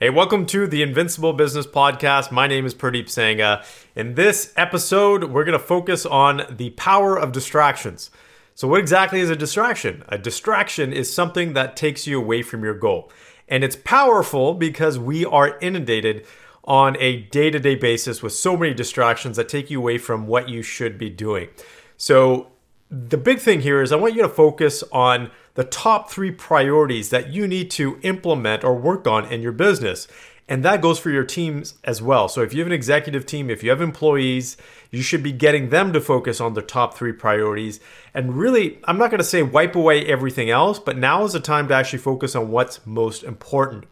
Hey, welcome to the Invincible Business Podcast. My name is Pradeep Sangha. In this episode, we're going to focus on the power of distractions. So, what exactly is a distraction? A distraction is something that takes you away from your goal. And it's powerful because we are inundated on a day to day basis with so many distractions that take you away from what you should be doing. So, the big thing here is I want you to focus on the top three priorities that you need to implement or work on in your business. And that goes for your teams as well. So if you have an executive team, if you have employees, you should be getting them to focus on the top three priorities. And really, I'm not to say wipe away everything else, but now is the time to actually focus on what's most important.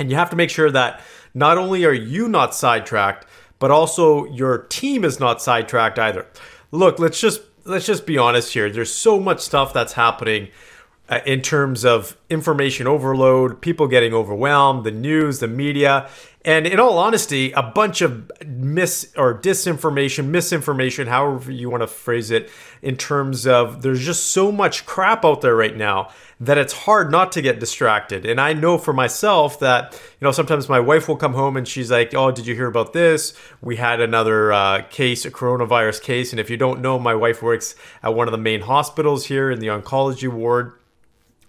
And you have to make sure that not only are you not sidetracked, but also your team is not sidetracked either. Look, let's just let's just be honest here. There's so much stuff that's happening uh, in terms of information overload, people getting overwhelmed, the news, the media, and in all honesty, a bunch of mis or disinformation, misinformation, however you want to phrase it, in terms of there's just so much crap out there right now that it's hard not to get distracted. And I know for myself that, you know, sometimes my wife will come home and she's like, Oh, did you hear about this? We had another uh, case, a coronavirus case. And if you don't know, my wife works at one of the main hospitals here in the oncology ward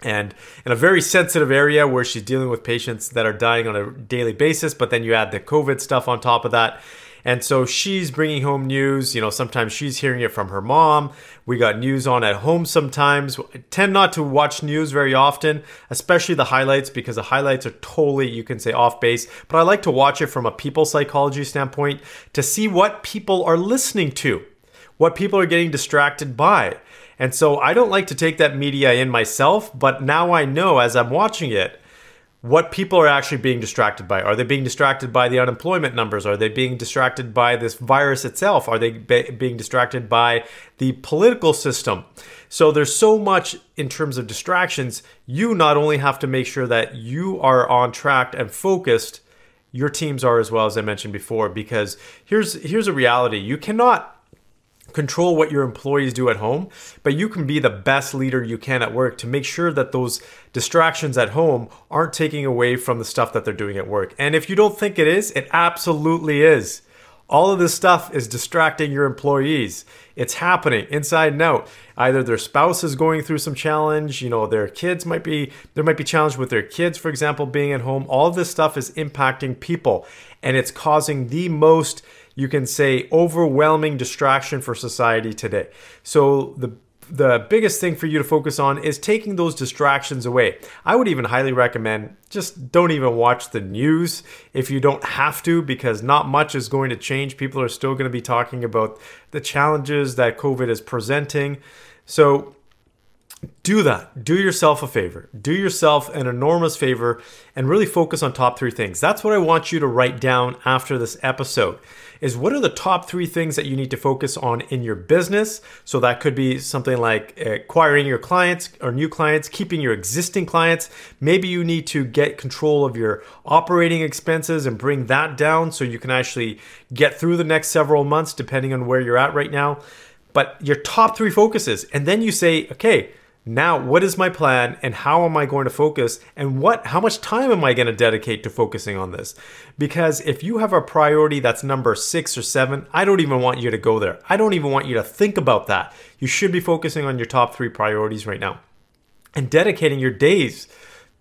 and in a very sensitive area where she's dealing with patients that are dying on a daily basis but then you add the covid stuff on top of that. And so she's bringing home news. You know sometimes she's hearing it from her mom. We got news on at home sometimes. I tend not to watch news very often especially the highlights because the highlights are totally you can say off base. But i like to watch it from a people psychology standpoint to see what people are listening to what people are getting distracted by and so I don't like to take that media in myself, but now I know as I'm watching it what people are actually being distracted by. Are they being distracted by the unemployment numbers? Are they being distracted by this virus itself? Are they be- being distracted by the political system? So there's so much in terms of distractions. You not only have to make sure that you are on track and focused, your teams are as well as I mentioned before because here's here's a reality. You cannot control what your employees do at home, but you can be the best leader you can at work to make sure that those distractions at home aren't taking away from the stuff that they're doing at work. And if you don't think it is, it absolutely is. All of this stuff is distracting your employees. It's happening inside and out. Either their spouse is going through some challenge, you know, their kids might be, there might be challenge with their kids, for example, being at home. All of this stuff is impacting people and it's causing the most you can say overwhelming distraction for society today. So the the biggest thing for you to focus on is taking those distractions away. I would even highly recommend just don't even watch the news if you don't have to, because not much is going to change. People are still going to be talking about the challenges that COVID is presenting. So do that. Do yourself a favor. Do yourself an enormous favor and really focus on top three things. That's what I want you to write down after this episode. Is what are the top three things that you need to focus on in your business? So that could be something like acquiring your clients or new clients, keeping your existing clients. Maybe you need to get control of your operating expenses and bring that down so you can actually get through the next several months, depending on where you're at right now. But your top three focuses, and then you say, okay, now what is my plan and how am i going to focus and what how much time am i going to dedicate to focusing on this because if you have a priority that's number 6 or 7 i don't even want you to go there i don't even want you to think about that you should be focusing on your top 3 priorities right now and dedicating your days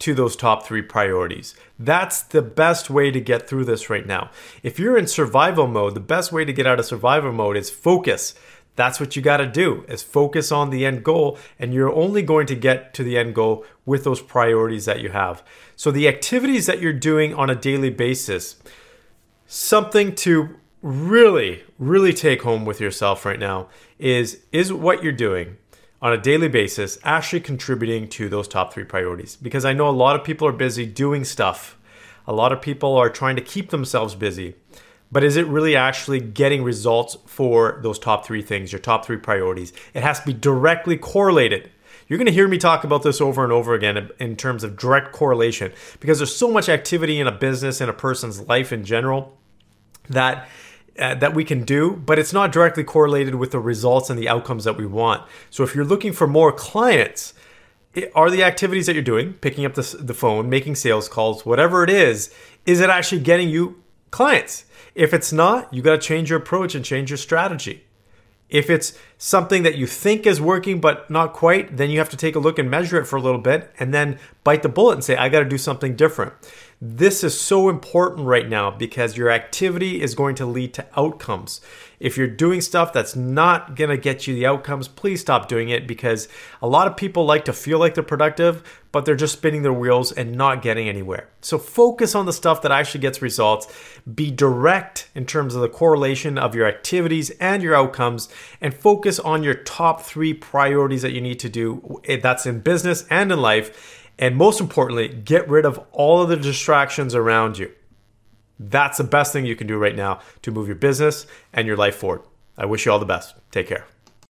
to those top three priorities. That's the best way to get through this right now. If you're in survival mode, the best way to get out of survival mode is focus. That's what you got to do is focus on the end goal and you're only going to get to the end goal with those priorities that you have. So the activities that you're doing on a daily basis, something to really really take home with yourself right now is is what you're doing on a daily basis actually contributing to those top 3 priorities because I know a lot of people are busy doing stuff. A lot of people are trying to keep themselves busy but is it really actually getting results for those top three things, your top three priorities? It has to be directly correlated. You're going to hear me talk about this over and over again in terms of direct correlation because there's so much activity in a business and a person's life in general that uh, that we can do, but it's not directly correlated with the results and the outcomes that we want. So if you're looking for more clients, are the activities that you're doing, picking up the, the phone, making sales calls, whatever it is, is it actually getting you clients? If it's not, you got to change your approach and change your strategy. If it's something that you think is working but not quite, then you have to take a look and measure it for a little bit and then bite the bullet and say, I got to do something different. This is so important right now because your activity is going to lead to outcomes. If you're doing stuff that's not going to get you the outcomes, please stop doing it because a lot of people like to feel like they're productive, but they're just spinning their wheels and not getting anywhere. So focus on the stuff that actually gets results. Be direct in terms of the correlation of your activities and your outcomes, and focus on your top three priorities that you need to do. Eh, that's in business and in life and most importantly, get rid of all of the distractions around you. That's the best thing you can do right now to move your business and your life forward. I wish you all the best. Take care.